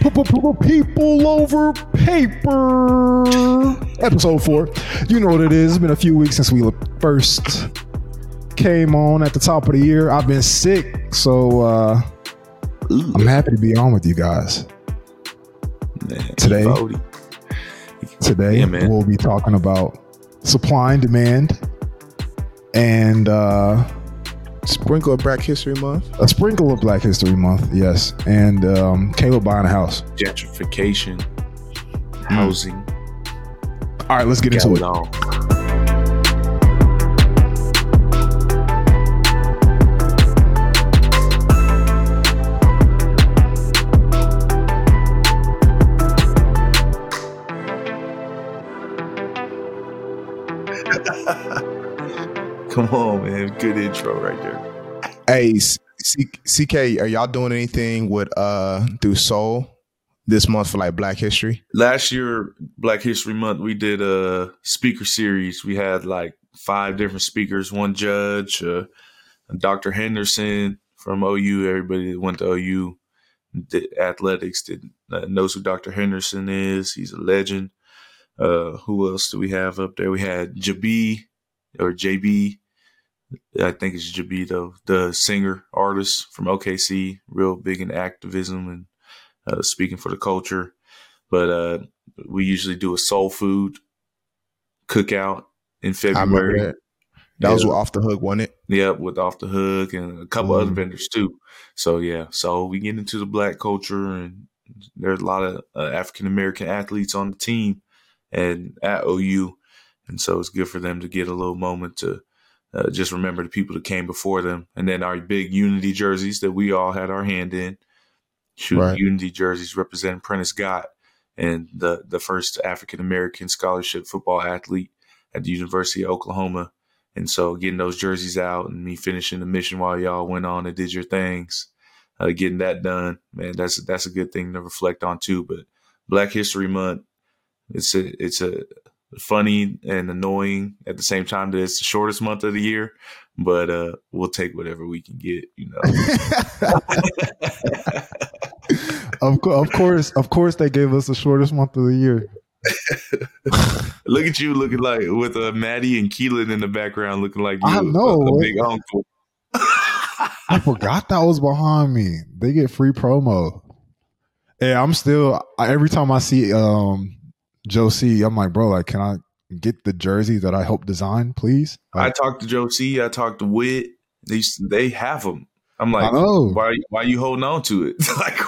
People over paper. Episode four. You know what it is. It's been a few weeks since we first came on at the top of the year. I've been sick, so uh, I'm happy to be on with you guys. Man, Today- Today Yeah, man. we'll be talking about supply and demand and uh, Sprinkle of Black History Month. a sprinkle of Black History Month. Yes, and um, Caleb buying a house. gentrification, housing, All right, let's get got into it it. Come on, man. Good intro right there. Hey, C- CK, are y'all doing anything with uh through Soul this month for like Black History? last year black history month we did a speaker series we had like five different speakers one judge uh, dr henderson from ou everybody that went to ou did athletics did, uh, knows who dr henderson is he's a legend uh, who else do we have up there we had jb or jb i think it's jb though the singer artist from okc real big in activism and uh, speaking for the culture but uh, we usually do a soul food cookout in I remember February. that. That was Yeah. with Off the Hook, wasn't it? Yep, with off the hook and a couple other Mhm. vendors too. So yeah, so we get into the black culture, and there's a lot of uh, African American athletes on the team and at OU, and so it's good for them to get a little moment to uh, just remember the people that came before them, and then our big unity jerseys that we all had our hand in. Shoot, Right. unity jerseys representing Prentice Gautt and the the first African American scholarship football athlete at the University of Oklahoma. And so getting those jerseys out and me finishing the mission while y'all went on and did your things, uh, getting that done, man, that's that's a good thing to reflect on too. But Black History Month, it's a it's a funny and annoying at the same time that it's the shortest month of the year. But uh, we'll take whatever we can get, you know. of, co- of course, of course, they gave us the shortest month of the year. Look at you looking like with uh, Maddie and Keelan in the background, looking like you, I know, a, a big uncle. I forgot that was behind me. They get free promo. Yeah, I'm still every time I see um Joe C, I'm like, bro, like, can I get the jersey that I helped design, please? I talked to Joe C. I talked to Wit. They they have them. I'm like, know. why why you holding on to it? like.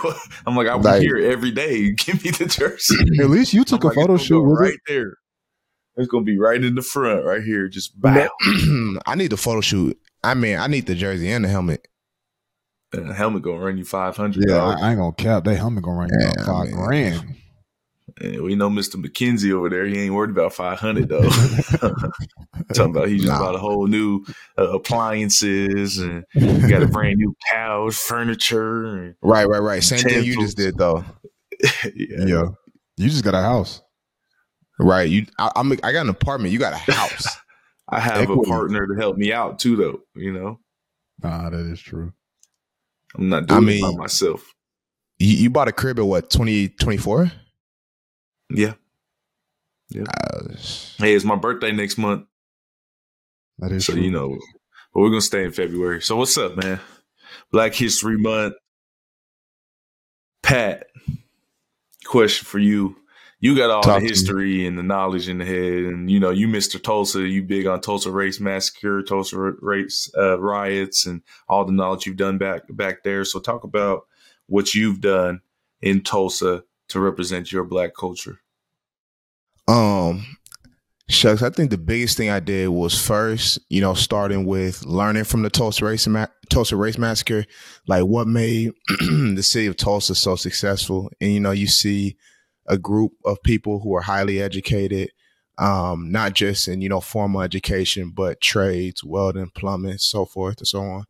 I'm like, I'm Like- here every day. Give me the jersey. At least you took I'm a like, photo it's shoot go right it. there. It's gonna be right in the front, right here. Just bow. I need the photo shoot. I mean, I need the jersey and the helmet. And the helmet gonna run you five hundred. Yeah. I, I ain't gonna cap. That helmet gonna run you Yeah, about I five mean- grand. And we know Mr. McKenzie over there. He ain't worried about five hundred though. Talking about he just Nah. bought a whole new uh, appliances and got a brand new couch, furniture, and Right, right, right. Same thing you just did though. yeah. Yeah, you just got a house. Right. You I, I'm I got an apartment. You got a house. I have a partner to help me out too, though. You know, Nah, that is true. I'm not I doing it mean- by myself. you, you bought a crib at what, 2024? Yeah. Uh, Hey, it's my birthday next month, That is so true. you know, but we're gonna stay in February. So what's up, man? Black History Month. Pat, question for you. You got all Talk the history and the knowledge in the head, and you know you Mr. Tulsa. You big on Tulsa race massacre, Tulsa race uh, riots, and all the knowledge you've done back back there. So talk about what you've done in Tulsa to represent your Black culture. Um, shucks. I think the biggest thing I did was first, you know, starting with learning from the Tulsa race Ma- Tulsa race massacre, like what made the city of Tulsa so successful. And you know, you see a group of people who are highly educated, um, not just in you know formal education, but trades, welding, plumbing, so forth and so on.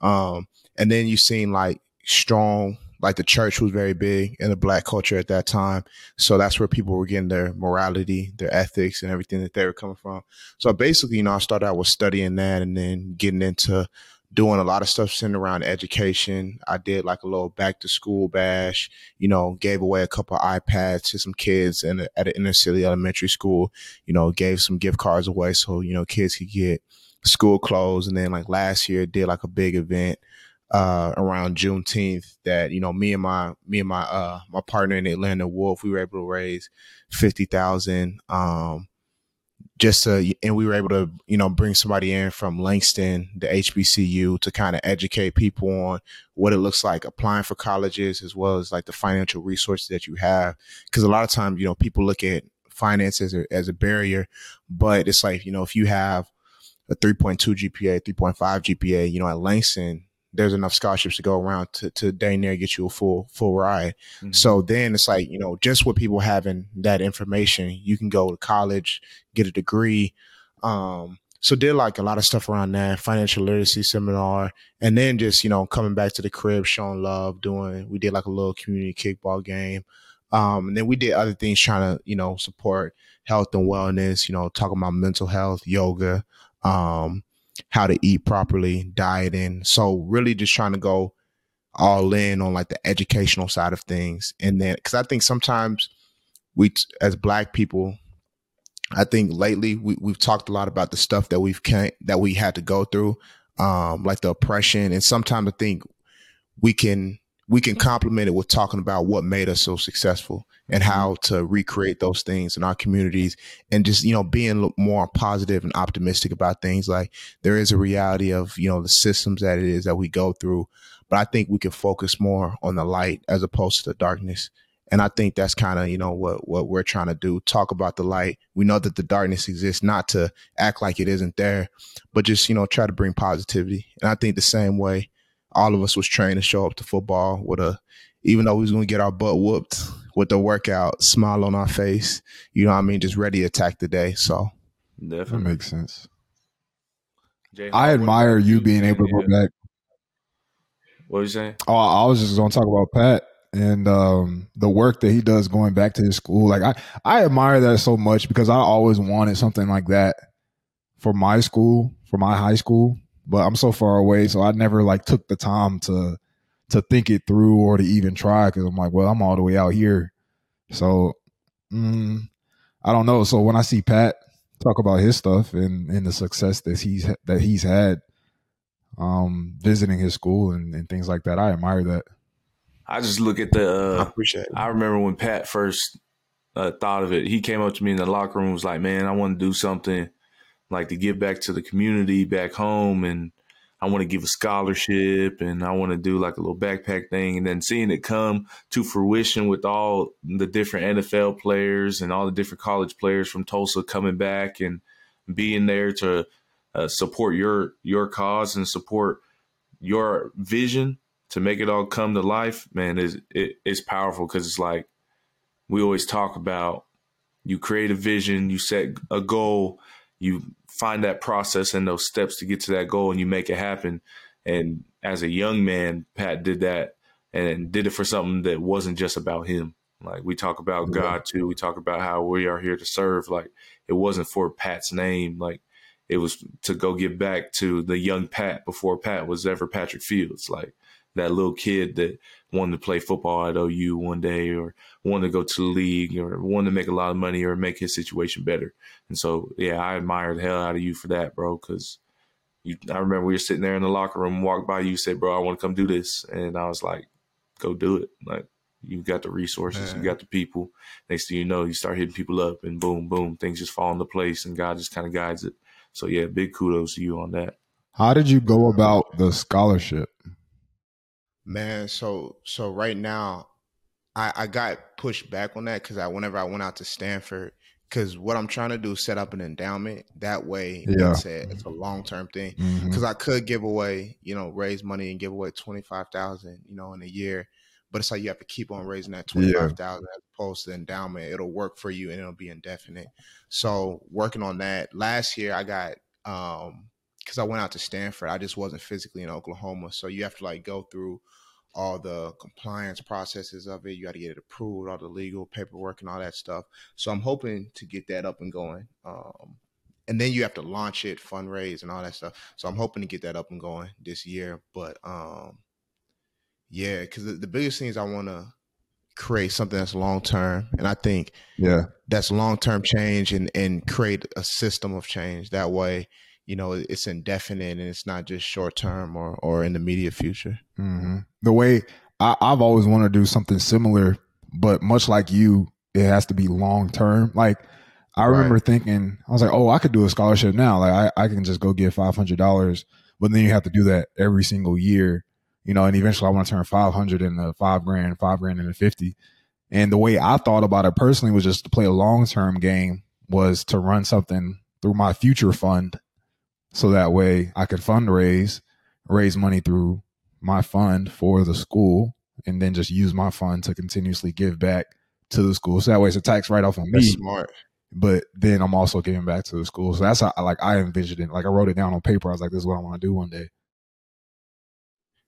Um, and then you seen like strong, like the church was very big in the black culture at that time. So that's where people were getting their morality, their ethics, and everything that they were coming from. So basically, you know, I started out with studying that and then getting into doing a lot of stuff centered around education. I did like a little back to school bash, you know, gave away a couple iPads to some kids in at an inner city elementary school, you know, gave some gift cards away so, you know, kids could get school clothes. And then like last year did like a big event uh, around Juneteenth that you know me and my me and my uh, my partner in Atlanta Wolf we were able to raise fifty thousand um, just to and we were able to you know bring somebody in from Langston the HBCU to kind of educate people on what it looks like applying for colleges as well as like the financial resources that you have. Because a lot of times you know people look at finance as a, as a barrier but it's like you know if you have a 3.2 GPA 3.5 GPA you know at Langston there's enough scholarships to go around to to dang near get you a full full ride. Mm-hmm. So then it's like you know just with people having that information, you can go to college, get a degree. Um, so did like a lot of stuff around that financial literacy seminar, and then just you know coming back to the crib, showing love, doing. We did like a little community kickball game. Um, and then we did other things trying to, you know, support health and wellness, you know, talking about mental health, yoga, um, how to eat properly, dieting. So really just trying to go all in on like the educational side of things. And then, cause I think sometimes we, as black people, I think lately we, we've talked a lot about the stuff that we've can that we had to go through, um, like the oppression. And sometimes I think we can, we can complement it with talking about what made us so successful and mm-hmm. how to recreate those things in our communities and just you know being more positive and optimistic about things. Like there is a reality of you know the systems that it is that we go through but i think we can focus more on the light as opposed to the darkness. And i think that's kind of you know what what we're trying to do talk about the light. We know that the darkness exists not to act like it isn't there but just you know try to bring positivity. And i think the same way all of us was trained to show up to football with a even though we was going to get our butt whooped with the workout, smile on our face. You know what I mean? Just ready to attack the day. So definitely that makes sense. Jay, I admire you being able to go back. What are you saying? Oh, I was just going to talk about Pat and um, the work that he does going back to his school. Like I, I admire that so much because I always wanted something like that for my school, for my high school. But I'm so far away, so I never like took the time to to think it through or to even try because I'm like, well, I'm all the way out here. So mm, I don't know. So when I see Pat talk about his stuff and, and the success that he's that he's had um, visiting his school and, and, things like that, I admire that. I just look at the. Uh, I appreciate. It. I remember when Pat first uh, thought of it. He came up to me in the locker room, was like, "Man, I want to do something like to give back to the community back home and." I want to give a scholarship and I want to do like a little backpack thing. And then seeing it come to fruition with all the different NFL players and all the different college players from Tulsa coming back and being there to uh, support your your cause and support your vision to make it all come to life, man, is it, it's powerful because it's like we always talk about you create a vision, you set a goal, you find that process and those steps to get to that goal and you make it happen. And as a young man, Pat did that and did it for something that wasn't just about him. Like we talk about yeah. God too. We talk about how we are here to serve. Like it wasn't for Pat's name. Like it was to go get back to the young Pat before Pat was ever Patrick Fields. Like that little kid that wanted to play football at OU one day or wanted to go to the league or wanted to make a lot of money or make his situation better. And so, yeah, I admire the hell out of you for that, bro, because you, I remember we were sitting there in the locker room, walked by you, said, bro, I want to come do this. And I was like, go do it. Like, you've got the resources, Man. you got the people. Next thing you know, you start hitting people up and boom, boom, things just fall into place and God just kind of guides it. So, yeah, big kudos to you on that. How did you go about the scholarship? Man, so so right now, I I got pushed back on that because I whenever I went out to Stanford, because what I'm trying to do is set up an endowment. That way, yeah. it's a, it's a long term thing. Because mm-hmm. I could give away, you know, raise money and give away twenty five thousand, you know, in a year. But it's like you have to keep on raising that twenty five thousand yeah. as opposed to endowment. It'll work for you and it'll be indefinite. So working on that. Last year, I got um because I went out to Stanford. I just wasn't physically in Oklahoma, so you have to like go through all the compliance processes of it. You got to get it approved, all the legal paperwork and all that stuff. So I'm hoping to get that up and going um, and then you have to launch it, fundraise, and all that stuff. So I'm hoping to get that up and going this year. But um, yeah, because the, the biggest thing is I want to create something that's long term, and I think Yeah. that's long term change and and create a system of change. That way, you know, it's indefinite and it's not just short term or or in the immediate future. hmm The way I, I've always wanted to do something similar, but much like you, it has to be long term. Like I remember Right. thinking, I was like, oh, I could do a scholarship now. Like I, I can just go get five hundred dollars, but then you have to do that every single year, you know. And eventually, I want to turn five hundred into five grand, five grand into fifty. And the way I thought about it personally was just to play a long term game, was to run something through my future fund, so that way I could fundraise, raise money through my fund for the school and then just use my fund to continuously give back to the school. So that way it's a tax write off on me, That's smart. but then I'm also giving back to the school. So that's how like I envisioned it. Like I wrote it down on paper. I was like, this is what I want to do one day.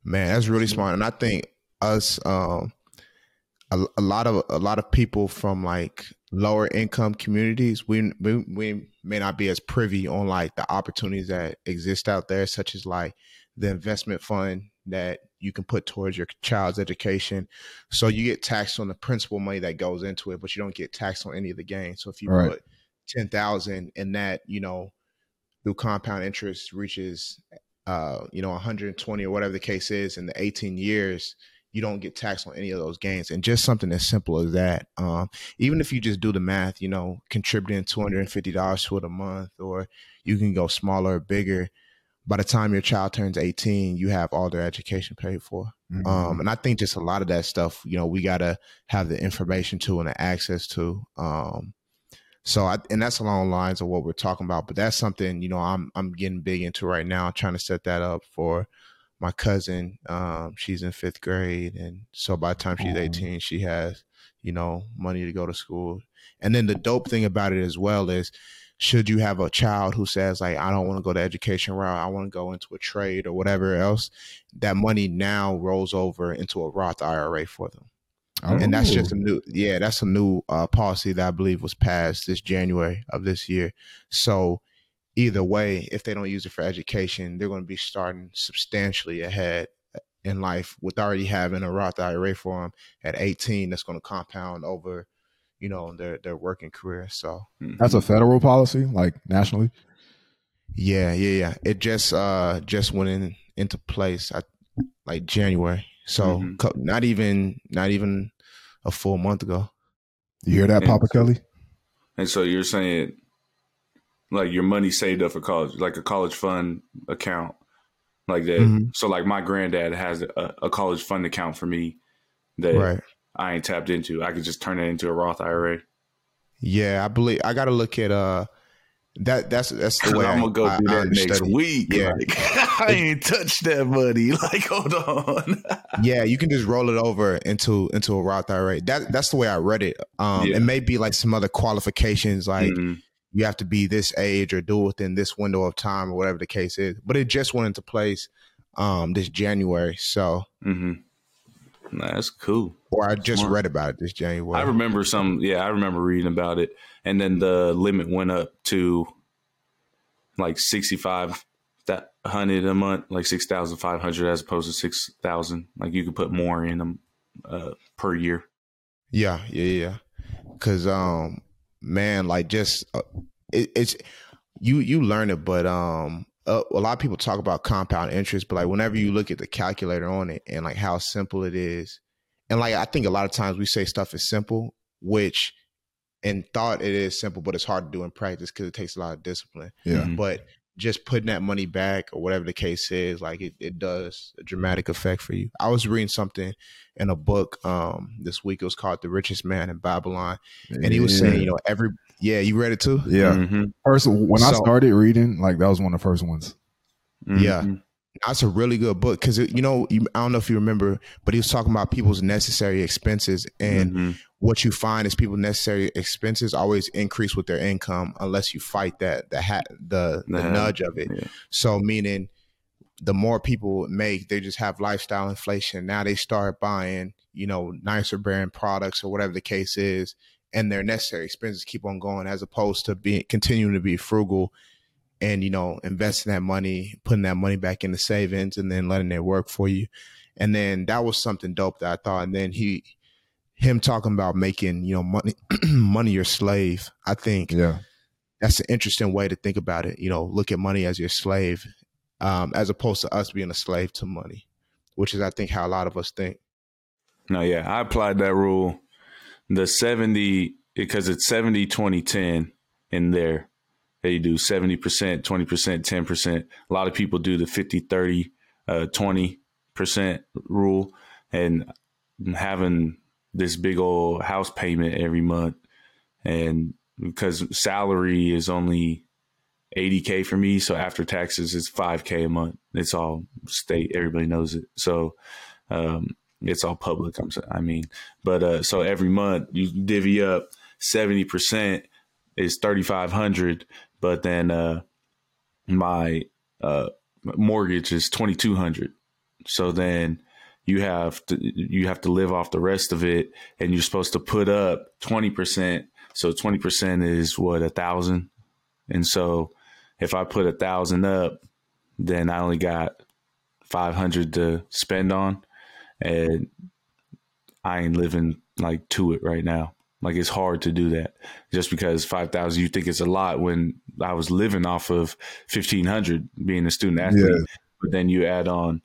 Man, that's really smart. And I think us um a, a lot of a lot of people from like lower income communities, we, we we may not be as privy on like the opportunities that exist out there, such as like the investment fund that you can put towards your child's education. So you get taxed on the principal money that goes into it, but you don't get taxed on any of the gains. So if you Right. put ten thousand and that, you know, through compound interest reaches uh, you know, 120 or whatever the case is in the 18 years, you don't get taxed on any of those gains. And just something as simple as that. Um, even if you just do the math, you know, contributing $250 to it a month, or you can go smaller or bigger. By the time your child turns 18, you have all their education paid for. Mm-hmm. Um, and I think just a lot of that stuff, you know, we got to have the information to and the access to. Um, so I, and that's along the lines of what we're talking about. But that's something, you know, I'm I'm getting big into right now, trying to set that up for my cousin. Um, she's in fifth grade, and so by the time she's 18, she has, you know, money to go to school. And then the dope thing about it as well is, should you have a child who says like, I don't want to go the education route, I want to go into a trade or whatever else, that money now rolls over into a Roth IRA for them and that's just a new yeah that's a new uh, policy that i believe was passed this january of this year so either way if they don't use it for education they're going to be starting substantially ahead in life with already having a roth ira for them at 18 that's going to compound over you know their their working career so That's a federal policy, like nationally. yeah yeah yeah it just uh just went in into place I, like january so Mhm. co- not even not even a full month ago You hear that, Yeah. Papa Kelly? And so you're saying, like your money saved up for college, like a college fund account, like that. Mhm. So like my granddad has a, a college fund account for me that right I ain't tapped into. I could just turn it into a Roth IRA. Yeah, I believe I got to look at uh that that's that's the way I'm gonna go I, do I that next week. Yeah. Like, I ain't touched that money. Like, hold on. Yeah, you can just roll it over into into a Roth IRA. That that's the way I read it. Um, Yeah. it may be like some other qualifications, like Mhm. You have to be this age or do it within this window of time or whatever the case is. But it just went into place um this January, so Mhm. Nah, that's cool. or I just Smart. read about it this January. I remember some. Yeah, I remember reading about it, and then the limit went up to like sixty five that hundred a month, like six thousand five hundred as opposed to six thousand. Like you could put more in them uh, per year. Yeah, yeah, yeah. Cause um, man, like just uh, it, it's you you learn it, but um, uh, a lot of people talk about compound interest, but like whenever you look at the calculator on it and like how simple it is, and like I think a lot of times we say stuff is simple, which in thought it is simple, but it's hard to do in practice because it takes a lot of discipline. Yeah. Mhm. But just putting that money back or whatever the case is, like it, it does a dramatic effect for you. I was reading something in a book um this week. It was called The Richest Man in Babylon. And he was saying, you know, every yeah, you read it too? yeah. Mhm. First, when I started reading, like that was one of the first ones. Yeah. That's a really good book because you know I don't know if you remember, but he was talking about people's necessary expenses, and Mhm. what you find is people's necessary expenses always increase with their income unless you fight that the ha- the, the The- nudge of it. yeah. So meaning the more people make, they just have lifestyle inflation. Now they start buying, you know, nicer brand products or whatever the case is. and their necessary expenses keep on going as opposed to being continuing to be frugal and you know investing that money putting that money back into savings and then letting it work for you and then that was something dope that i thought and then he him talking about making you know money money your slave i think Yeah. that's an interesting way to think about it you know look at money as your slave um, as opposed to us being a slave to money which is i think how a lot of us think No, yeah, I applied that rule. The 70, because it's 70, 20, 10 in there. They do 70%, 20%, 10%. A lot of people do the 50, 30, uh, 20% rule. And having this big old house payment every month. And because salary is only 80K for me. So after taxes, it's 5K a month. It's all state. Everybody knows it. So, um, it's all public. I'm, I mean, but uh, so every month you divvy up seventy percent is thirty five hundred, but then uh, my uh, mortgage is twenty two hundred. So then you have to you have to live off the rest of it, and you're supposed to put up twenty percent. So twenty percent is what a thousand, and so if I put a thousand up, then I only got five hundred to spend on and I ain't living like to it right now. Like it's hard to do that just because five thousand you think it's a lot when I was living off of fifteen hundred being a student athlete, Yeah. but then you add on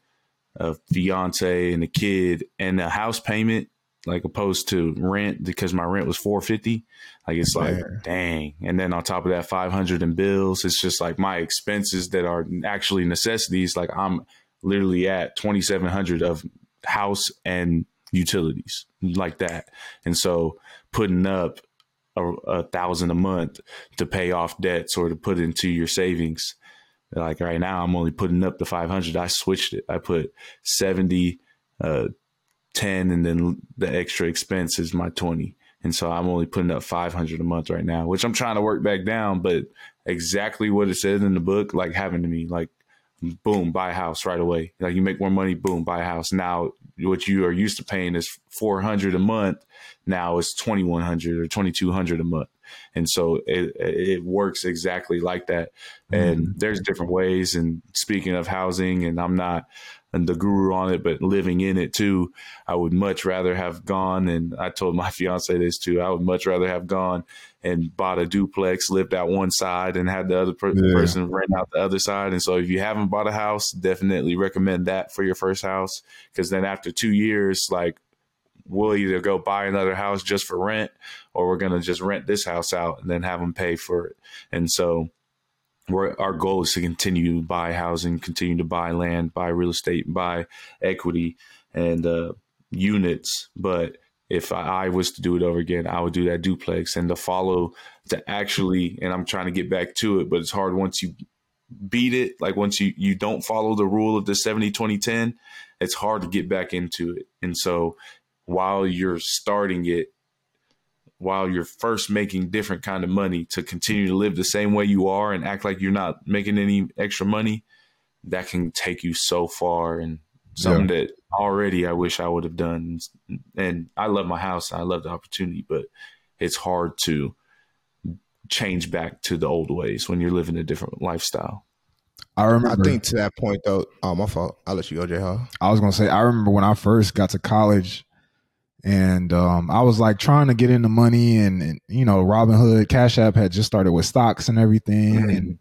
a fiance and a kid and a house payment, like opposed to rent because my rent was four fifty. Like it's like dang, and then on top of that five hundred in bills, it's just like my expenses that are actually necessities. Like I'm literally at twenty seven hundred of house and utilities like that. And so putting up a, a thousand a month to pay off debts or to put into your savings. Like right now, I'm only putting up the 500. I switched it. I put 70, uh, 10, and then the extra expense is my 20. And so I'm only putting up 500 a month right now, which I'm trying to work back down. But exactly what it says in the book, like happened to me, like boom, buy a house right away. Like you make more money, boom, buy a house. Now what you are used to paying is 400 a month. Now it's 2100 or 2200 a month. And so it, it works exactly like that. And mm-hmm. there's different ways. And speaking of housing, and I'm not the guru on it, but living in it too, I would much rather have gone. And I told my fiance this too. I would much rather have gone and bought a duplex, lived out one side, and had the other per- Yeah. person rent out the other side. And so, if you haven't bought a house, definitely recommend that for your first house. Because then after two years, like we'll either go buy another house just for rent, or we're gonna just rent this house out and then have them pay for it. And so, we're, our goal is to continue to buy housing, continue to buy land, buy real estate, buy equity and uh, units. But if I, I was to do it over again, I would do that duplex and to follow to actually. And I'm trying to get back to it, but it's hard once you beat it. Like once you you don't follow the rule of the 70 20 10, it's hard to get back into it. And so while you're starting it, while you're first making different kind of money to continue to live the same way you are and act like you're not making any extra money, that can take you so far and something that already I wish I would have done. And I love my house. and I love the opportunity, but it's hard to change back to the old ways when you're living a different lifestyle. I remember. I think to that point though, oh my fault. I'll let you go, J Hall. I was gonna say I remember when I first got to college, and um, I was like trying to get into money, and, and you know, Robinhood, Cash App had just started with stocks and everything, Mhm. and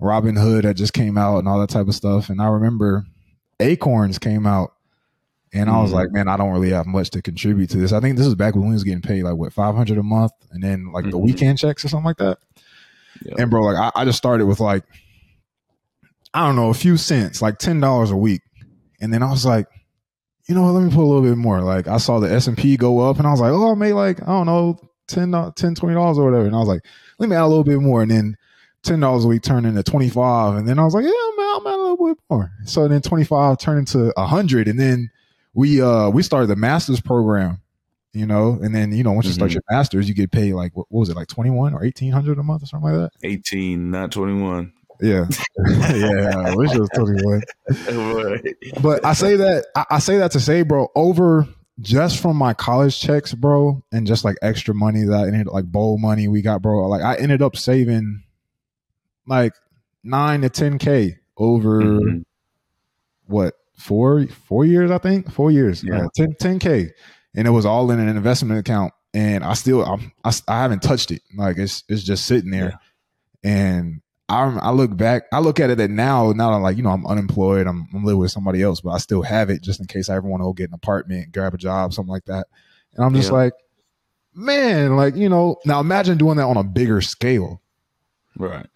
Robinhood had just came out and all that type of stuff. And I remember Acorns came out, and I was Mhm. like, man, I don't really have much to contribute to this. I think this is back when we was getting paid like what five hundred a month, and then like the Mhm. weekend checks or something like that. Yeah. And bro, like I, I just started with like I don't know a few cents, like ten dollars a week, and then I was like, you know what? Let me put a little bit more. Like I saw the S and P go up, and I was like, oh, I made like I don't know 10 $10, 20 dollars or whatever, and I was like, let me add a little bit more, and then ten dollars a week turned into twenty five, and then I was like, yeah, man, I'm add a little bit more. So then twenty five turned into a hundred, and then we uh we started the master's program. You know, and then you know once you start Mhm. your masters, you get paid like what, what was it like twenty one or eighteen hundred a month or something like that. 18, not 21. Yeah, yeah. I wish it was twenty one. But I say that I, I say that to say, bro, over just from my college checks, bro, and just like extra money that I ended like bowl money we got, bro. Like I ended up saving like nine to ten k over Mhm. what four four years I think four years Yeah. yeah 10 k and it was all in an investment account and I still I'm, I I haven't touched it like it's it's just sitting there and I I look back I look at it at now now I'm like you know I'm unemployed I'm, I'm living with somebody else but I still have it just in case I ever want to go get an apartment grab a job something like that and I'm just Yeah. like man like you know now imagine doing that on a bigger scale Right.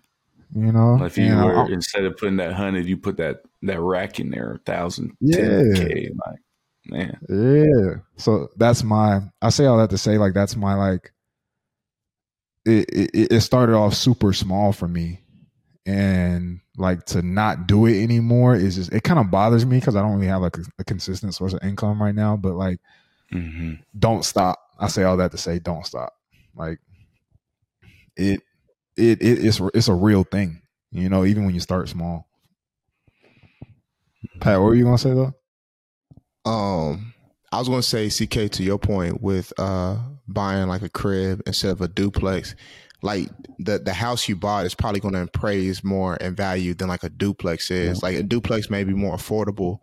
you know If you And I- were instead of putting that hundred, you put that that rack in there, a thousand, Yeah. k. Like, man, Yeah. So that's my I say all that to say like that's my like it it, it started off super small for me. And like to not do it anymore is just it kind of bothers me because I don't really have like a, a consistent source of income right now. But like hmm don't stop. I say all that to say don't stop. Like it it, it it's it's a real thing. You know, even when you start small. Pat, what were you gonna say though? Um, I was going to say, CK, to your point with uh buying like a crib instead of a duplex, like the the house you bought is probably going to appraise more in value than like a duplex is. Like a duplex may be more affordable,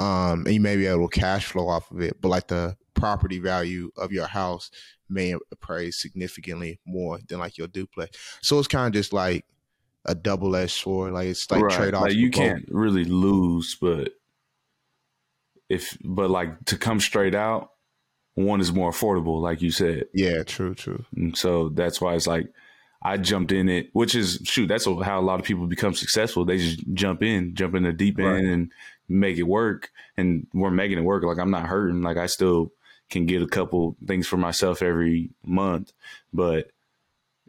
um, and you may be able to cash flow off of it, but like the property value of your house may appraise significantly more than like your duplex. So it's kind of just like a double edged sword. Like it's like right. trade off. Like you can't really lose, but if but like to come straight out, one is more affordable, like you said. Yeah, true, true. And so that's why it's like I jumped in it, which is shoot, that's how a lot of people become successful. They just jump in, jump in the deep end Right. and make it work. And we're making it work. Like I'm not hurting. Like I still can get a couple things for myself every month. But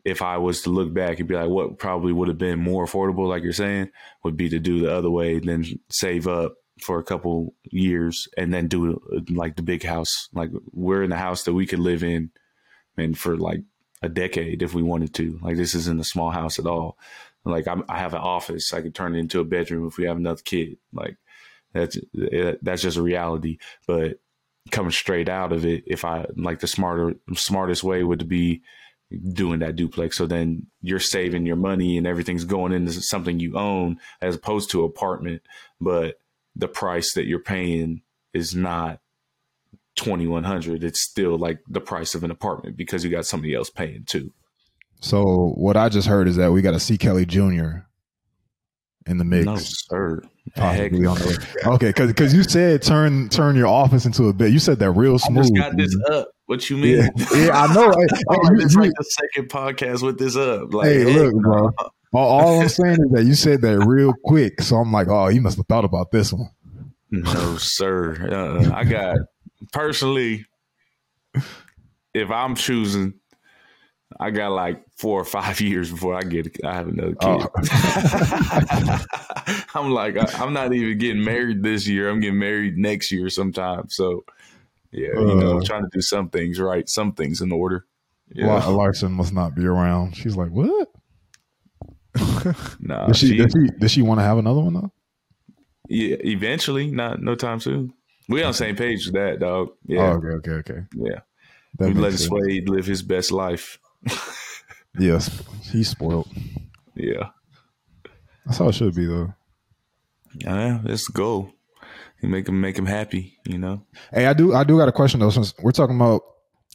if I was to look back and be like, what probably would have been more affordable, like you're saying, would be to do the other way, then save up for a couple years and then do like the big house. Like we're in the house that we could live in and for like a decade if we wanted to. Like this isn't a small house at all. Like I'm, I have an office, I could turn it into a bedroom if we have another kid. Like that's that's just a reality. But coming straight out of it, if I like the smarter smartest way would be doing that duplex. So then you're saving your money and everything's going into something you own as opposed to apartment. But the price that you're paying is not 2100 it's still like the price of an apartment because you got somebody else paying too So what I just heard is that we got a C Kelly Jr. in the mix. no sir possibly on the okay, because because you said turn turn your office into a bed. You said that real I smooth. just got this up what you mean yeah, yeah, I know. Hey, hey, Oh, it's like the second podcast with this up like hey, heck look, bro. All, all I'm saying is that you said that real quick, so I'm like, oh, you must have thought about this one. No, sir. Uh, I got personally, if I'm choosing, I got like four or five years before I get I have another kid. I'm like I, I'm not even getting married this year. I'm getting married next year sometime. So yeah, you know, Uh. trying to do some things right, some things in order. Yeah, Larson must not be around. She's like, what? nah, Does she, she, does she does she want to have another one though? yeah, eventually, not no time soon. We on the same page with that, dog. Yeah, Oh, okay, okay, okay. yeah. That we let sense. Live his best life. Yes, he's spoiled. Yeah. That's how it should be though. Yeah, let's go. You make him make him happy, you know. Hey, I do I do got a question though. Since we're talking about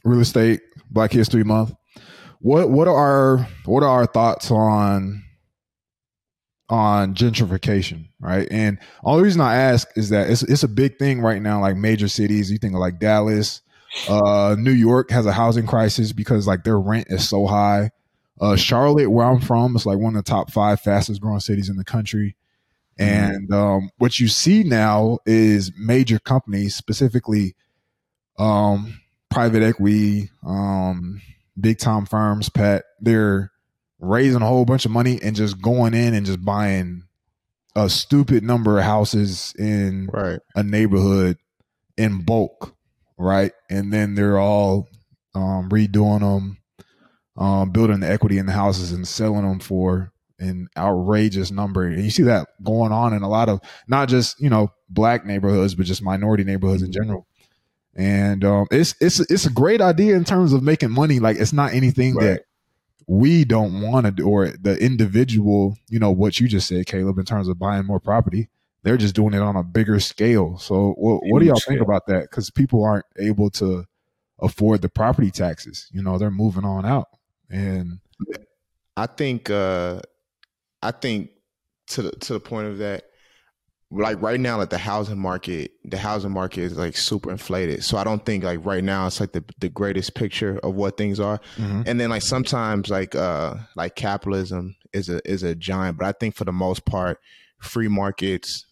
real estate, Black History Month, what what are our what are our thoughts on on gentrification, right? And only reason I ask is that it's it's a big thing right now. Like major cities, you think of like Dallas, uh, New York has a housing crisis because like their rent is so high. Uh, Charlotte, where I'm from, is like one of the top five fastest growing cities in the country. And um, what you see now is major companies, specifically um, private equity, um, big time firms, Pat, they're raising a whole bunch of money and just going in and just buying a stupid number of houses in Right. a neighborhood in bulk, right? And then they're all um, redoing them, um, building the equity in the houses and selling them for an outrageous number. And you see that going on in a lot of not just you know black neighborhoods, but just minority neighborhoods in general. and um, it's it's it's a great idea in terms of making money. Like it's not anything right. that we don't want to do, or the individual, you know, what you just said, Caleb, in terms of buying more property. They're just doing it on a bigger scale. So, what, what do y'all think about that? Because people aren't able to afford the property taxes. You know, they're moving on out, and I think, uh I think to the to the point of that, like right now like the housing market the housing market is like super inflated so i don't think like right now it's like the, the greatest picture of what things are mm-hmm. and then like sometimes like uh like capitalism is a is a giant but i think for the most part free markets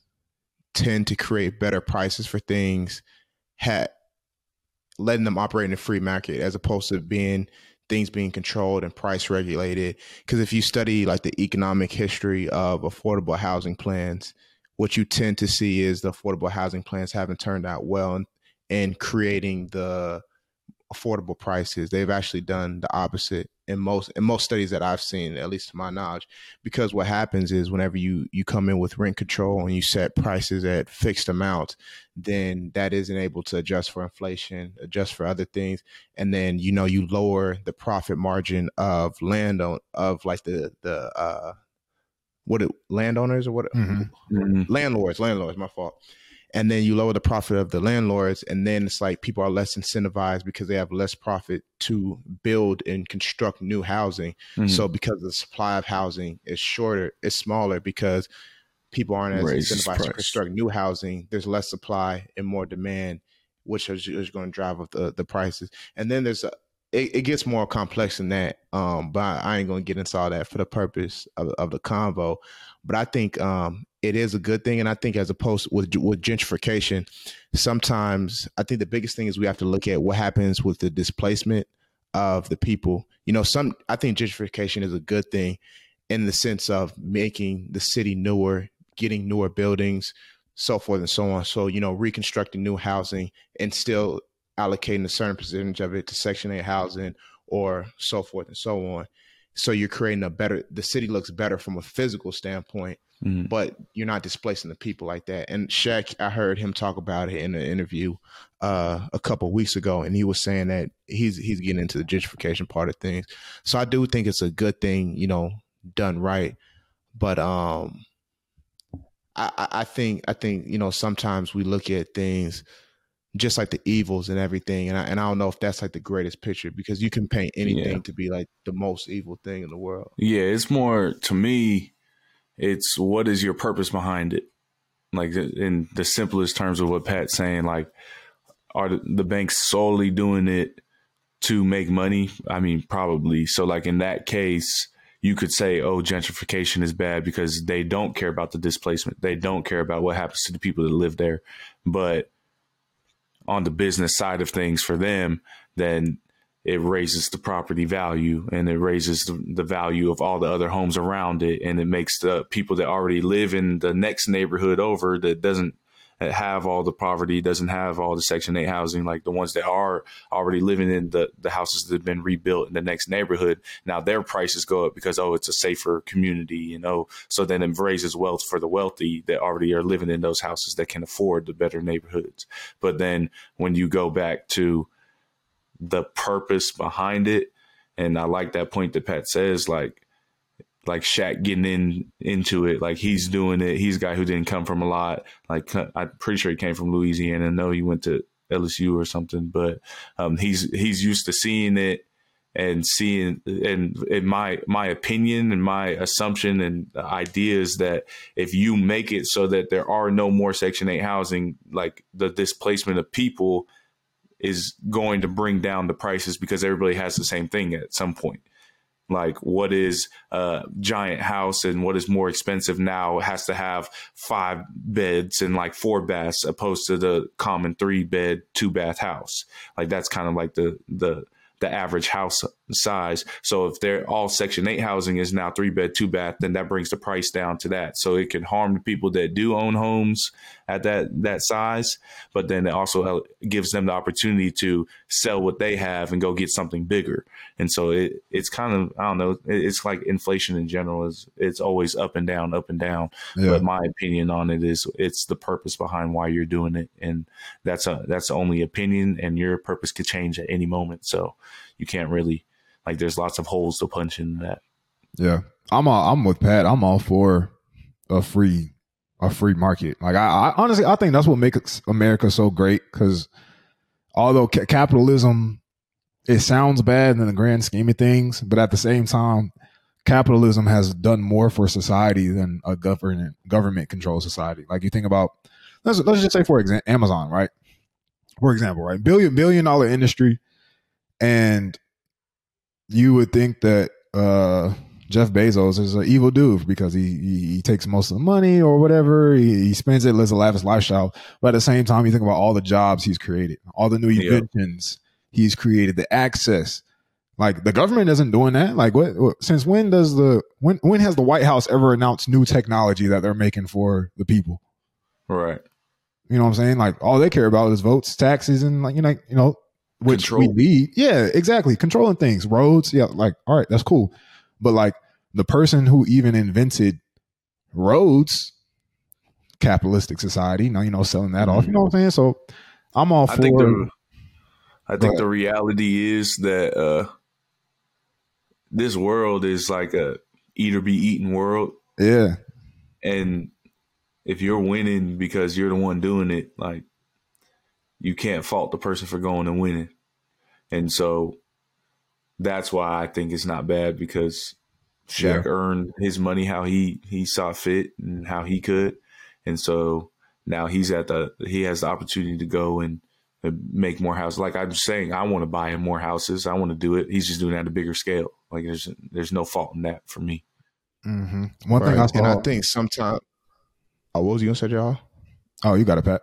tend to create better prices for things had letting them operate in a free market as opposed to being things being controlled and price regulated because if you study like the economic history of affordable housing plans what you tend to see is the affordable housing plans haven't turned out well in, in creating the affordable prices. They've actually done the opposite in most in most studies that I've seen, at least to my knowledge. Because what happens is whenever you you come in with rent control and you set prices at fixed amounts, then that isn't able to adjust for inflation, adjust for other things, and then you know you lower the profit margin of land on of like the the uh what it, landowners or what mm-hmm. mm-hmm. landlords, landlords, my fault. And then you lower the profit of the landlords, and then it's like people are less incentivized because they have less profit to build and construct new housing. Mm-hmm. So because the supply of housing is shorter, it's smaller because people aren't as incentivized price. to construct new housing. There's less supply and more demand, which is, is going to drive up the, the prices. And then there's a, it, it, gets more complex than that. Um, but I ain't gonna get into all that for the purpose of, of the convo. But I think um, it is a good thing, and I think as opposed with with gentrification, sometimes I think the biggest thing is we have to look at what happens with the displacement of the people. You know, some I think gentrification is a good thing in the sense of making the city newer, getting newer buildings, so forth and so on. So you know, reconstructing new housing and still allocating a certain percentage of it to Section 8 housing or so forth and so on. So you're creating a better, the city looks better from a physical standpoint, mm-hmm. but you're not displacing the people like that. And Shaq, I heard him talk about it in an interview uh, a couple weeks ago, and he was saying that he's he's getting into the gentrification part of things. So I do think it's a good thing, you know, done right. But um, I, I think I think you know sometimes we look at things just like the evils and everything. And I, and I don't know if that's like the greatest picture because you can paint anything yeah. to be like the most evil thing in the world. Yeah, it's more to me. It's what is your purpose behind it? Like in the simplest terms of what Pat's saying, like are the banks solely doing it to make money? I mean, probably. So like in that case, you could say, oh, gentrification is bad because they don't care about the displacement. They don't care about what happens to the people that live there. But on the business side of things for them, then it raises the property value and it raises the, value of all the other homes around it. And it makes the people that already live in the next neighborhood over that doesn't have all the poverty, doesn't have all the Section 8 housing, like the ones that are already living in the, the houses that have been rebuilt in the next neighborhood. Now their prices go up because, oh, it's a safer community, you know. So then it raises wealth for the wealthy that already are living in those houses that can afford the better neighborhoods. But then when you go back to the purpose behind it, and I like that point that Pat says, like, like Shaq getting in into it. Like he's doing it. He's a guy who didn't come from a lot. Like I'm pretty sure he came from Louisiana. I know he went to LSU or something, but um, he's he's used to seeing it and seeing and in my my opinion and my assumption and idea is that if you make it so that there are no more Section Eight housing, like the displacement of people is going to bring down the prices because everybody has the same thing at some point like what is a giant house and what is more expensive now has to have five beds and like four baths opposed to the common three bed two bath house. Like that's kind of like the the the average house size. So if they're all Section 8 housing is now three bed, two bath, then that brings the price down to that. So it can harm the people that do own homes at that that size, but then it also gives them the opportunity to sell what they have and go get something bigger. And so it it's kind of I don't know, it's like inflation in general is it's always up and down, up and down. Yeah. But my opinion on it is it's the purpose behind why you're doing it and that's a that's the only opinion and your purpose could change at any moment. So you can't really like there's lots of holes to punch in that. Yeah, I'm all, I'm with Pat. I'm all for a free a free market. Like I, I honestly I think that's what makes America so great because although ca- capitalism it sounds bad in the grand scheme of things, but at the same time, capitalism has done more for society than a government government controlled society. Like you think about let's let's just say for example Amazon, right? For example, right? Billion billion dollar industry and you would think that uh, Jeff Bezos is an evil dude because he, he, he takes most of the money or whatever. He, he, spends it, lives a lavish lifestyle. But at the same time, you think about all the jobs he's created, all the new inventions yeah. he's created, the access. Like the government isn't doing that. Like what, what? Since when does the when when has the White House ever announced new technology that they're making for the people? Right. You know what I'm saying? Like all they care about is votes, taxes, and like you know, you know, which Control. we need. Yeah, exactly. Controlling things, roads. Yeah, like all right, that's cool. But like the person who even invented roads, capitalistic society. Now you know selling that mm-hmm. off. You know what I'm saying? So I'm all I for. Think the, I think the reality is that uh this world is like a eat or be eaten world. Yeah. And if you're winning because you're the one doing it, like you can't fault the person for going and winning. And so that's why I think it's not bad because Shaq yeah. earned his money how he he saw fit and how he could. And so now he's at the he has the opportunity to go and make more houses. Like I'm saying, I want to buy him more houses. I want to do it. He's just doing it at a bigger scale. Like there's there's no fault in that for me. Mm-hmm. One right. thing I saw, and I think sometimes. Oh, what was you gonna say, y'all? Oh, you got it, Pat.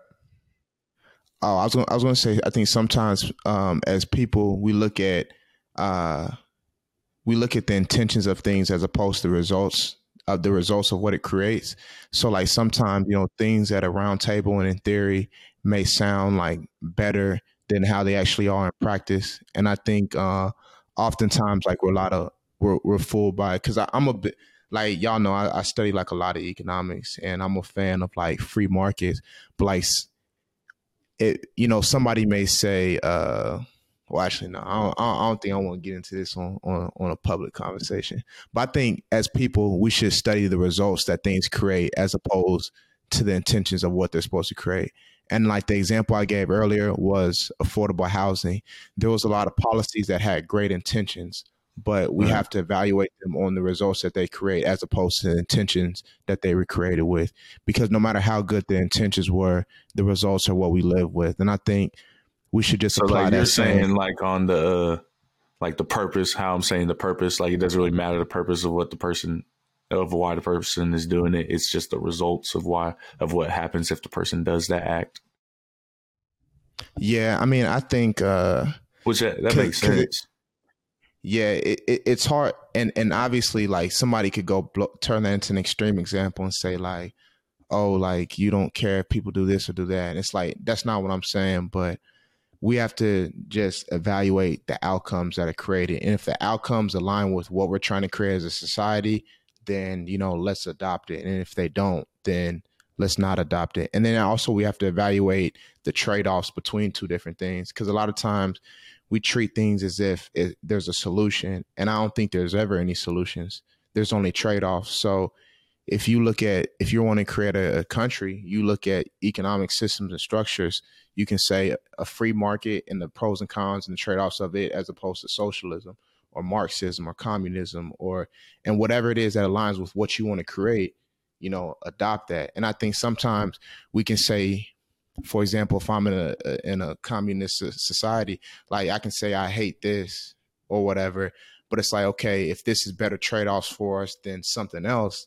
Oh, I was gonna, I was going to say I think sometimes um, as people we look at uh, we look at the intentions of things as opposed to the results of the results of what it creates. So like sometimes you know things at a round table and in theory may sound like better than how they actually are in practice. And I think uh, oftentimes like we're a lot of we're, we're fooled by because I'm a bit like y'all know I, I, study like a lot of economics and I'm a fan of like free markets, but like it, you know, somebody may say, uh, well, actually, no, I don't, I don't think I want to get into this on, on, on a public conversation. But I think as people, we should study the results that things create as opposed to the intentions of what they're supposed to create. And like the example I gave earlier was affordable housing. There was a lot of policies that had great intentions, but we right. have to evaluate them on the results that they create as opposed to the intentions that they were created with. Because no matter how good the intentions were, the results are what we live with. And I think we should just so apply like that. You're saying like on the uh, like the purpose, how I'm saying the purpose, like it doesn't really matter the purpose of what the person of why the person is doing it. It's just the results of why of what happens if the person does that act. Yeah, I mean, I think uh which that, that makes sense yeah, it, it, it's hard, and and obviously, like somebody could go blow, turn that into an extreme example and say like, oh, like you don't care if people do this or do that. And it's like that's not what I'm saying, but we have to just evaluate the outcomes that are created, and if the outcomes align with what we're trying to create as a society, then you know let's adopt it, and if they don't, then let's not adopt it. And then also we have to evaluate the trade offs between two different things because a lot of times we treat things as if it, there's a solution, and I don't think there's ever any solutions. There's only trade offs. So if you look at if you want to create a, a, country, you look at economic systems and structures. You can say a free market and the pros and cons and the trade offs of it, as opposed to socialism or Marxism or communism or and whatever it is that aligns with what you want to create. You know, adopt that. And I think sometimes we can say for example, if I'm in a in a communist society, like I can say I hate this or whatever, but it's like okay, if this is better trade offs for us than something else,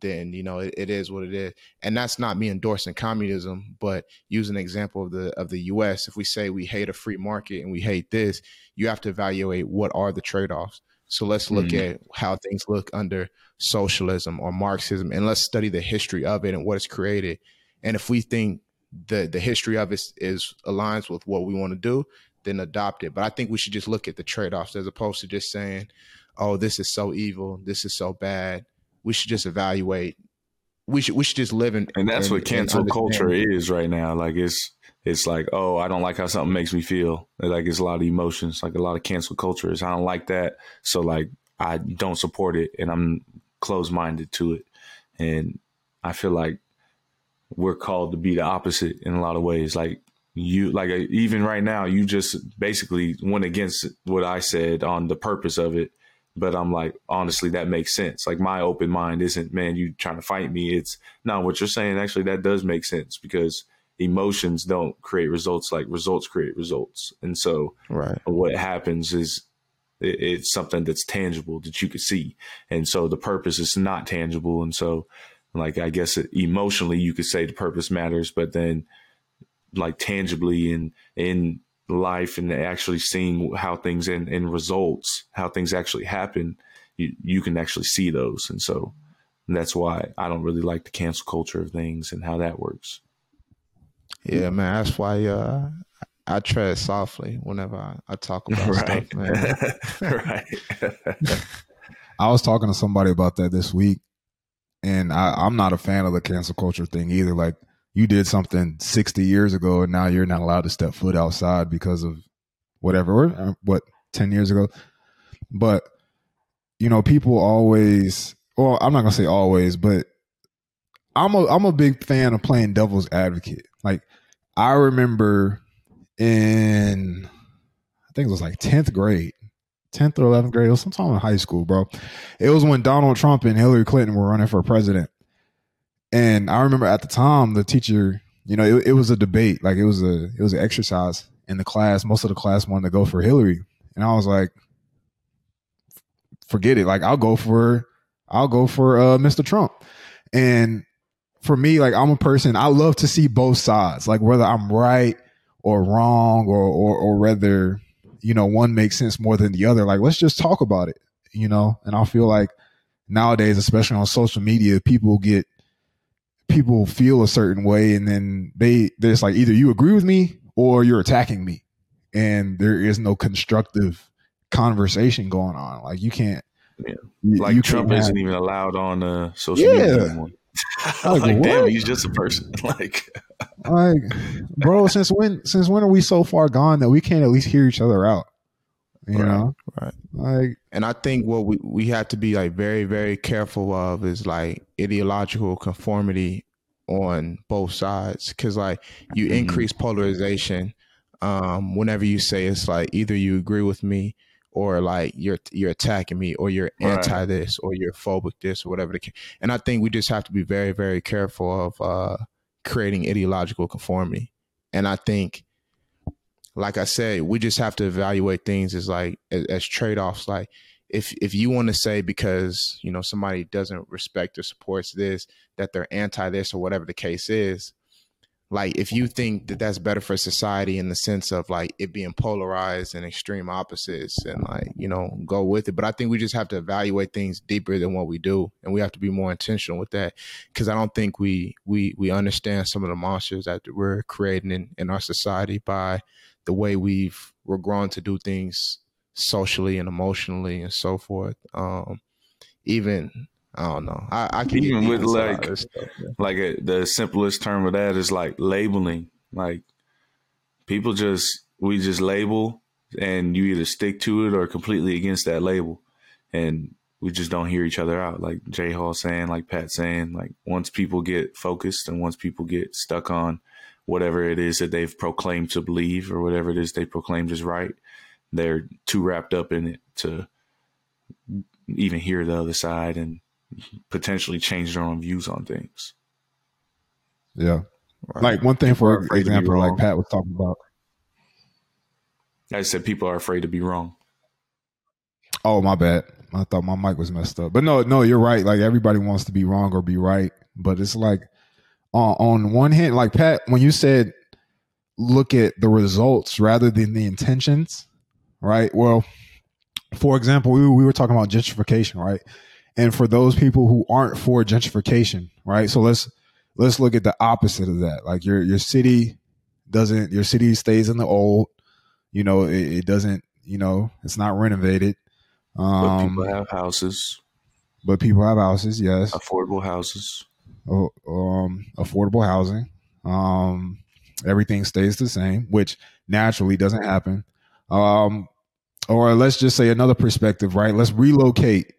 then you know it, it is what it is. And that's not me endorsing communism, but use an example of the of the U.S. If we say we hate a free market and we hate this, you have to evaluate what are the trade offs. So let's look mm-hmm. at how things look under socialism or Marxism, and let's study the history of it and what it's created. And if we think the the history of it is aligns with what we want to do, then adopt it. But I think we should just look at the trade offs as opposed to just saying, "Oh, this is so evil, this is so bad." We should just evaluate. We should we should just live in. And that's what cancel culture is right now. Like it's it's like, oh, I don't like how something makes me feel. Like it's a lot of emotions. Like a lot of cancel culture is I don't like that, so like I don't support it, and I'm closed minded to it. And I feel like we're called to be the opposite in a lot of ways. Like you, like uh, even right now, you just basically went against what I said on the purpose of it. But I'm like, honestly, that makes sense. Like my open mind isn't, man, you trying to fight me. It's not what you're saying. Actually, that does make sense because emotions don't create results like results create results. And so right. what happens is it's something that's tangible that you could see. And so the purpose is not tangible. And so like I guess emotionally you could say the purpose matters, but then like tangibly in in life and actually seeing how things and, in results, how things actually happen, you you can actually see those, and so that's why I don't really like the cancel culture of things and how that works. Yeah, man, that's why uh, I tread softly whenever I, I talk about right. stuff, man. right. I was talking to somebody about that this week, and I, I'm not a fan of the cancel culture thing either. Like you did something 60 years ago, and now you're not allowed to step foot outside because of whatever. Uh, what 10 years ago? But you know, people always. Well, I'm not gonna say always, but I'm a I'm a big fan of playing devil's advocate. Like I remember in I think it was like 10th grade 10th or 11th grade. It was sometime in high school, bro. It was when Donald Trump and Hillary Clinton were running for president. And I remember at the time, the teacher, you know, it, it was a debate. Like it was a, it was an exercise in the class. Most of the class wanted to go for Hillary. And I was like, forget it. Like I'll go for, I'll go for uh, Mr. Trump. And for me, like I'm a person, I love to see both sides, like whether I'm right or wrong or, or, or whether you know, one makes sense more than the other. Like, let's just talk about it, you know? And I feel like nowadays, especially on social media, people get, people feel a certain way and then they, there's like either you agree with me or you're attacking me. And there is no constructive conversation going on. Like, you can't, yeah. like you Trump isn't even allowed on uh, social yeah. media anymore. like, like damn, he's just a person. like, like, bro, since when? Since when are we so far gone that we can't at least hear each other out? You right, know, right? Like, and I think what we we have to be like very very careful of is like ideological conformity on both sides because like you mm-hmm. increase polarization um whenever you say it's like either you agree with me or like you're you're attacking me or you're anti this or you're phobic this or whatever the case. And I think we just have to be very very careful of uh creating ideological conformity. And I think, like I said, we just have to evaluate things as like as, as trade offs. Like if if you want to say because you know somebody doesn't respect or supports this that they're anti this or whatever the case is, like if you think that that's better for society in the sense of like it being polarized and extreme opposites and like you know go with it. But i think we just have to evaluate things deeper than what we do and we have to be more intentional with that. Because i don't think we we we understand some of the monsters that we're creating in, in our society by the way we've we're grown to do things socially and emotionally and so forth. Um even I don't know. I, I can even with like stuff, like a, the simplest term of that is like labeling. Like people just we just label, and you either stick to it or completely against that label, and we just don't hear each other out. Like Jay Hall saying, like Pat saying, like once people get focused and once people get stuck on whatever it is that they've proclaimed to believe or whatever it is they proclaimed is right, they're too wrapped up in it to even hear the other side and potentially change their own views on things. Yeah. Right. Like one thing, for example, like Pat was talking about. I said people are afraid to be wrong. Oh, my bad. I thought my mic was messed up. But no, no, you're right. Like everybody wants to be wrong or be right, but it's like on on one hand, like Pat, when you said look at the results rather than the intentions, right? Well, for example, we, we were talking about gentrification, right? And for those people who aren't for gentrification, right? So let's let's look at the opposite of that. Like your your city doesn't your city stays in the old, you know, it, it doesn't, you know, it's not renovated. But Um, people have houses, but people have houses, yes. affordable houses. uh, um, affordable housing. Um, everything stays the same, which naturally doesn't happen. Um, or let's just say another perspective, right? Let's relocate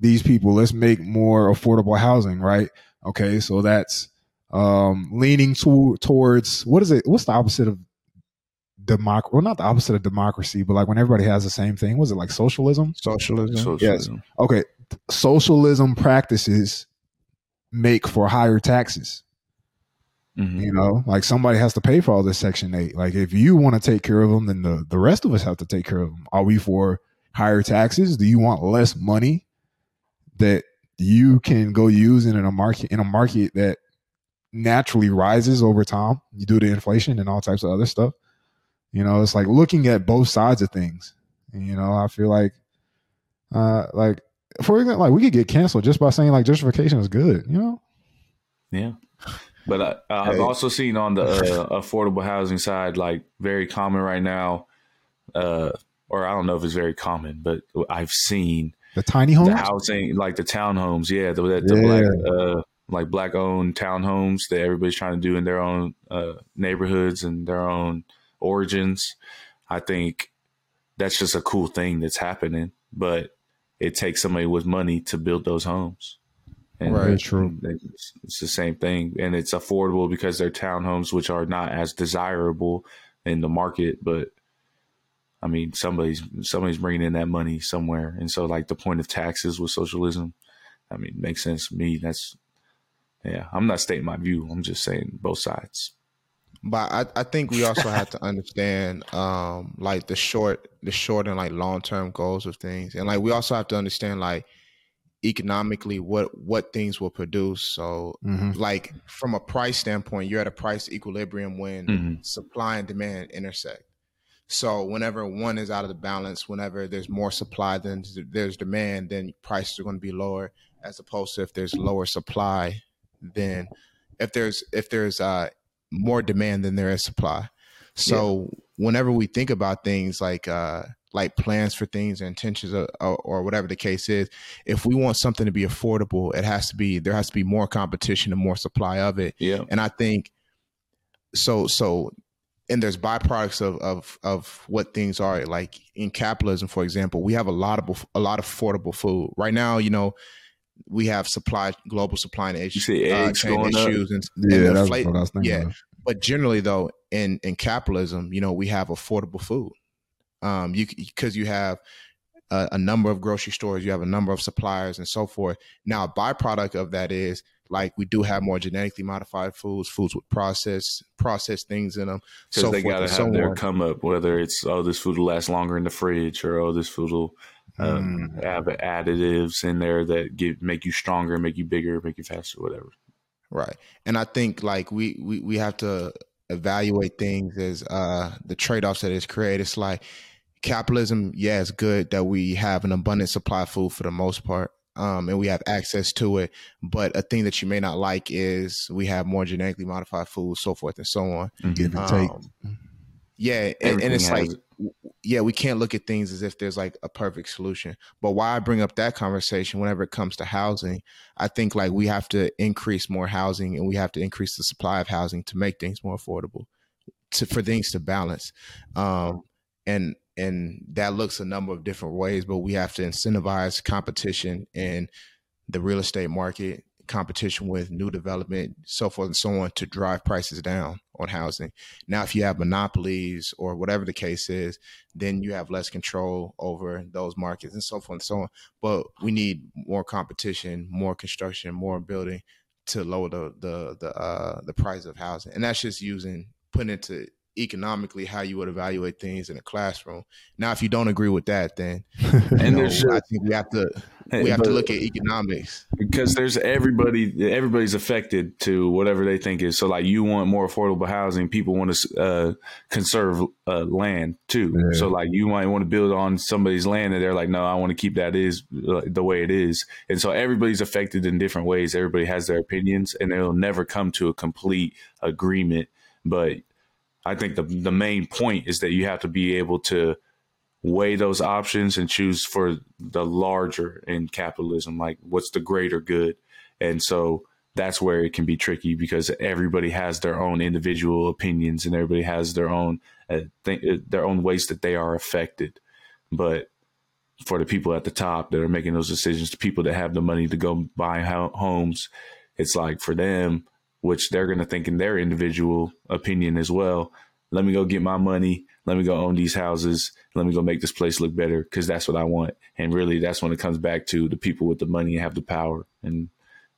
these people. Let's make more affordable housing, right? Okay, so that's um, leaning to, towards what is it? What's the opposite of democracy? Well, not the opposite of democracy, but like when everybody has the same thing. Was it like socialism? Socialism. Socialism. okay, socialism practices make for higher taxes. Mhm. You know, like somebody has to pay for all this Section 8. Like if you want to take care of them, then the, the rest of us have to take care of them. Are we for higher taxes? Do you want less money that you can go use in a market in a market that naturally rises over time? You do the inflation and all types of other stuff. You know, it's like looking at both sides of things. And, you know, I feel like uh like for example, like we could get canceled just by saying like gentrification is good, you know? Yeah. But I, I've Hey. also seen on the uh, affordable housing side, like very common right now, uh, or I don't know if it's very common, but I've seen The tiny homes. the housing, like the townhomes, yeah, the, the, the Yeah. black, uh, like black owned townhomes that everybody's trying to do in their own uh, neighborhoods and their own origins. I think that's just a cool thing that's happening, but it takes somebody with money to build those homes. And Right. Very true. It's, it's the same thing, and it's affordable because they're townhomes, which are not as desirable in the market. But I mean, somebody's somebody's bringing in that money somewhere, and so like the point of taxes with socialism, I mean, makes sense to me. That's yeah. I'm not stating my view. I'm just saying both sides. But I, I think we also have to understand um like the short the short and like long term goals of things. And like we also have to understand like economically what what things will produce. So Mhm. like from a price standpoint, you're at a price equilibrium when Mhm. supply and demand intersect. So whenever one is out of the balance, whenever there's more supply than there's demand, then prices are going to be lower. As opposed to if there's lower supply, then if there's if there's uh, more demand than there is supply. So whenever we think about things like uh, like plans for things, intentions, or, or, or whatever the case is, if we want something to be affordable, it has to be there has to be more competition and more supply of it. Yeah. And I think so so and there's byproducts of of of what things are like in capitalism for example we have a lot of a lot of affordable food right now you know we have supply global supply and You see uh, eggs chain going up? issues and, Yeah, and that's what I was thinking. yeah. of. but generally though in in capitalism you know we have affordable food um you because you have a, a number of grocery stores you have a number of suppliers and so forth now a byproduct of that is like we do have more genetically modified foods foods with processed processed things in them Because so they got to have so their on. come up, whether it's oh this food will last longer in the fridge, or oh this food will uh, Mm. have additives in there that give make you stronger, make you bigger, make you faster, whatever. Right. And I think like we we, we have to evaluate things as uh the trade-offs that it's created. It's like capitalism, yeah, it's good that we have an abundant supply of food for the most part. Um, and we have access to it. But a thing that you may not like is we have more genetically modified food, so forth and so on. Give and take. Um, yeah, and, and it's like, w- yeah, we can't look at things as if there's like a perfect solution. But why I bring up that conversation whenever it comes to housing, I think like we have to increase more housing and we have to increase the supply of housing to make things more affordable, to for things to balance. Um, and and that looks a number of different ways, but we have to incentivize competition in the real estate market, competition with new development, so forth and so on, to drive prices down on housing. Now, if you have monopolies or whatever the case is, then you have less control over those markets and so forth and so on. But we need more competition, more construction, more building to lower the the the uh, the price of housing, and that's just using putting into economically how you would evaluate things in a classroom. Now, if you don't agree with that, then And there's I think we have to we have to look at economics. because there's everybody everybody's affected to whatever they think is so like you want more affordable housing people want to uh, conserve uh, land too Yeah. so like you might want to build on somebody's land and they're like no i want to keep that is uh, the way it is and so everybody's affected in different ways everybody has their opinions and they'll never come to a complete agreement but i think the, the main point is that you have to be able to weigh those options and choose for the larger in capitalism like what's the greater good. And so that's where it can be tricky because everybody has their own individual opinions and everybody has their own uh, th- uh, their own ways that they are affected. But for the people at the top that are making those decisions the people that have the money to go buy ho- homes it's like for them which they're going to think in their individual opinion as well. Let me go get my money. Let me go own these houses. Let me go make this place look better because that's what i want. And really that's when it comes back to the people with the money have the power and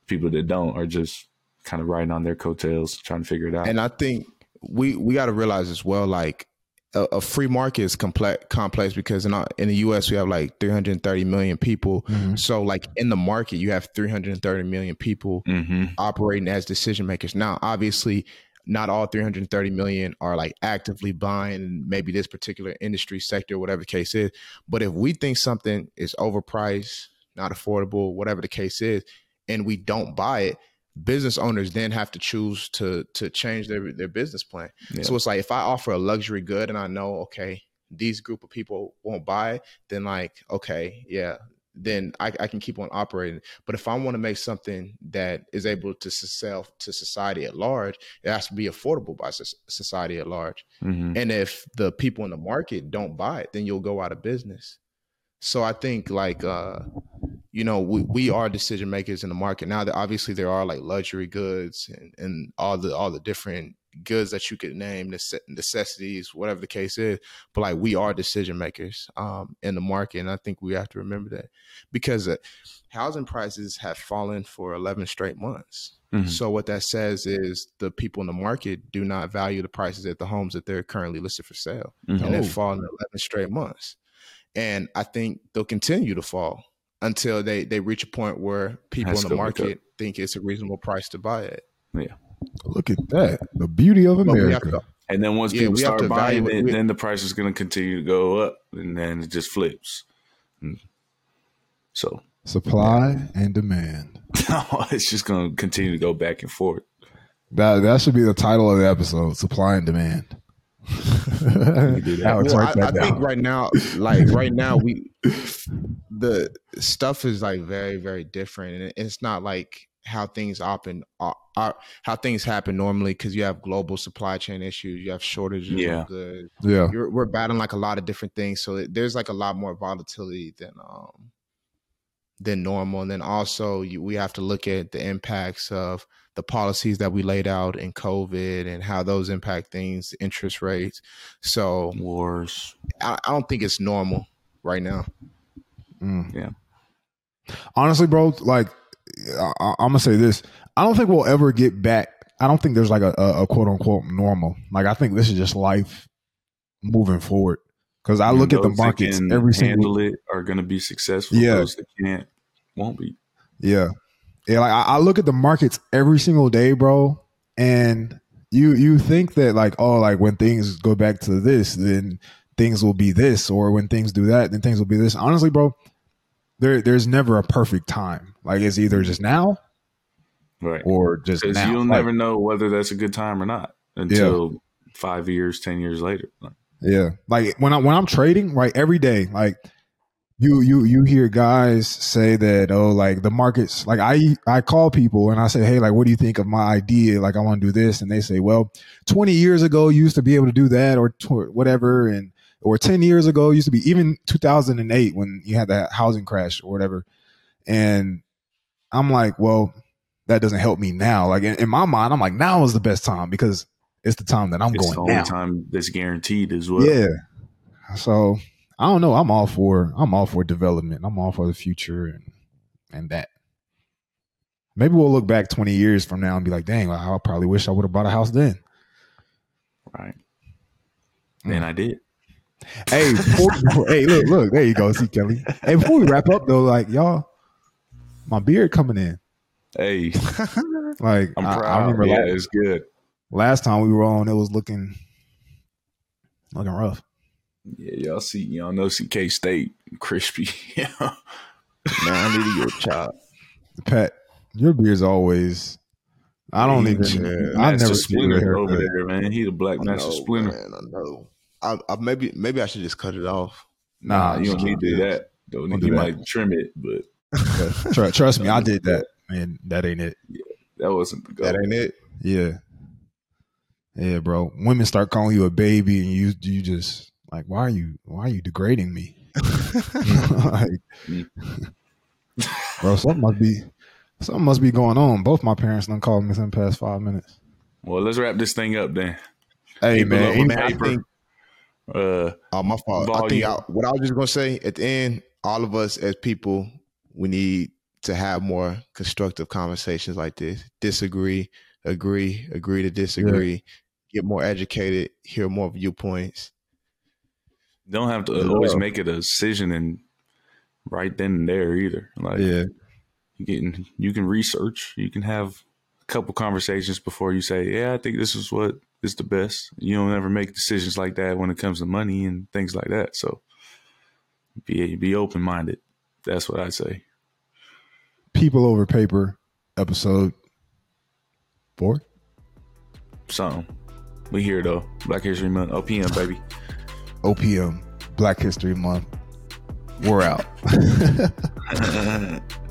people that don't are just kind of riding on their coattails trying to figure it out. And I think we we got to realize as well, like a, a free market is complex complex because in our, in the U.S. we have like 330 million people. Mhm. So like in the market, you have 330 million people hmm operating as decision makers. Now, obviously, not all 330 million are like actively buying maybe this particular industry sector, whatever the case is. But if we think something is overpriced, not affordable, whatever the case is, and we don't buy it, business owners then have to choose to to change their their business plan. Yeah. So it's like if I offer a luxury good and I know, okay, these group of people won't buy then like, okay, yeah, then I, I can keep on operating. But if I want to make something that is able to sell to society at large, it has to be affordable by society at large. hmm And if the people in the market don't buy it, then you'll go out of business. So I think like uh you know we, we are decision makers in the market now that obviously there are like luxury goods and, and all the all the different goods that you could name necessities whatever the case is but like we are decision makers um in the market and I think we have to remember that because uh, housing prices have fallen for 11 straight months Mhm. so what that says is the people in the market do not value the prices at the homes that they're currently listed for sale Mhm. and Oh. they've fallen 11 straight months. And I think they'll continue to fall until they, they reach a point where people Has in the market think it's a reasonable price to buy it. Yeah, look at that. The beauty of But we have America. to, And then once Yeah, people start buying it, then the price is going to continue to go up, and then it just flips. Mm. So Supply and demand. it's just going to continue to go back and forth. That that should be the title of the episode: Supply and Demand. Alex, well, I, I think right now, like right now, we the stuff is like very, very different, and it's not like how things happen, uh, uh, how things happen normally because you have global supply chain issues, you have shortages Yeah. of goods, yeah, you're, we're battling like a lot of different things so it- there's like a lot more volatility than um than normal and then also you, we have to look at the impacts of the policies that we laid out in covid and how those impact things interest rates so Wars. i, I don't think it's normal right now Mm. Yeah. honestly, bro, like I, I- I'm gonna say this: I don't think we'll ever get back. I don't think there's like a, a, a quote unquote normal. Like I think this is just life moving forward. Because I And look at the those markets can every single handle it are going to be successful. Yeah. Those that can't won't be. Yeah. Yeah, like I, I look at the markets every single day, bro, and you you think that like, oh, like when things go back to this, then things will be this, or when things do that, then things will be this. Honestly, bro, there there's never a perfect time. Like it's either just now Right. or just now. you'll Like, never know whether that's a good time or not until five years, ten years later. Yeah, like when I when I'm trading, right, every day, like you you you hear guys say that oh like the markets like I I call people and I say hey like what do you think of my idea? Like I want to do this. And they say well 20 years ago you used to be able to do that or tw- whatever and or 10 years ago used to be even 2008 when you had that housing crash or whatever. And I'm like well that doesn't help me now. Like in, in my mind I'm like now is the best time because it's the time that I'm it's the going only now. time that's guaranteed as well. yeah. So I don't know. I'm all for I'm all for development. I'm all for the future and and that. Maybe we'll look back 20 years from now and be like, dang, I probably wish I would have bought a house then. Right. Mm. And I did. Hey, before, hey, look, look, there you go, see Kelly. Hey, before we wrap up though, like y'all, my beard coming in. Hey, Like I'm I, proud. I remember yeah, last, it's good. last time we were on, it was looking looking rough. Yeah, y'all see, y'all know, see K State crispy. yeah, Man, I need to get a chop. Pat, your beard's always. I don't even. Yeah. I Master never see your Splinter over haircut. there, man. He the Black I Master know, Splinter. Man, I know. I, I maybe maybe I should just cut it off. Nah, you don't need to do that. Though Don't you do might trim it, but Tr- trust me, I did that, man. That ain't it. Yeah, that wasn't the goal. That ain't it. Yeah, yeah, bro. Women start calling you a baby, and you you just like, why are you why are you degrading me? like, bro, something must be something must be going on. Both my parents done called me in the past five minutes. Well, let's wrap this thing up then. Hey People man, love ain't- Man, I paper. think Uh, Oh, my fault. I think I, what I was just gonna say at the end, all of us as people, we need to have more constructive conversations like this. Disagree, agree, agree to disagree. Get more educated, hear more viewpoints. Don't have to always uh, make a decision and right then and there either. Like yeah, you can you can research, you can have a couple conversations before you say, "Yeah, I think this is what is the best." You don't ever make decisions like that when it comes to money and things like that. So be be open minded. That's what I'd say. people over paper, episode four. So we here though. Black History Month, oh OPM baby. OPM, Black History Month. We're out.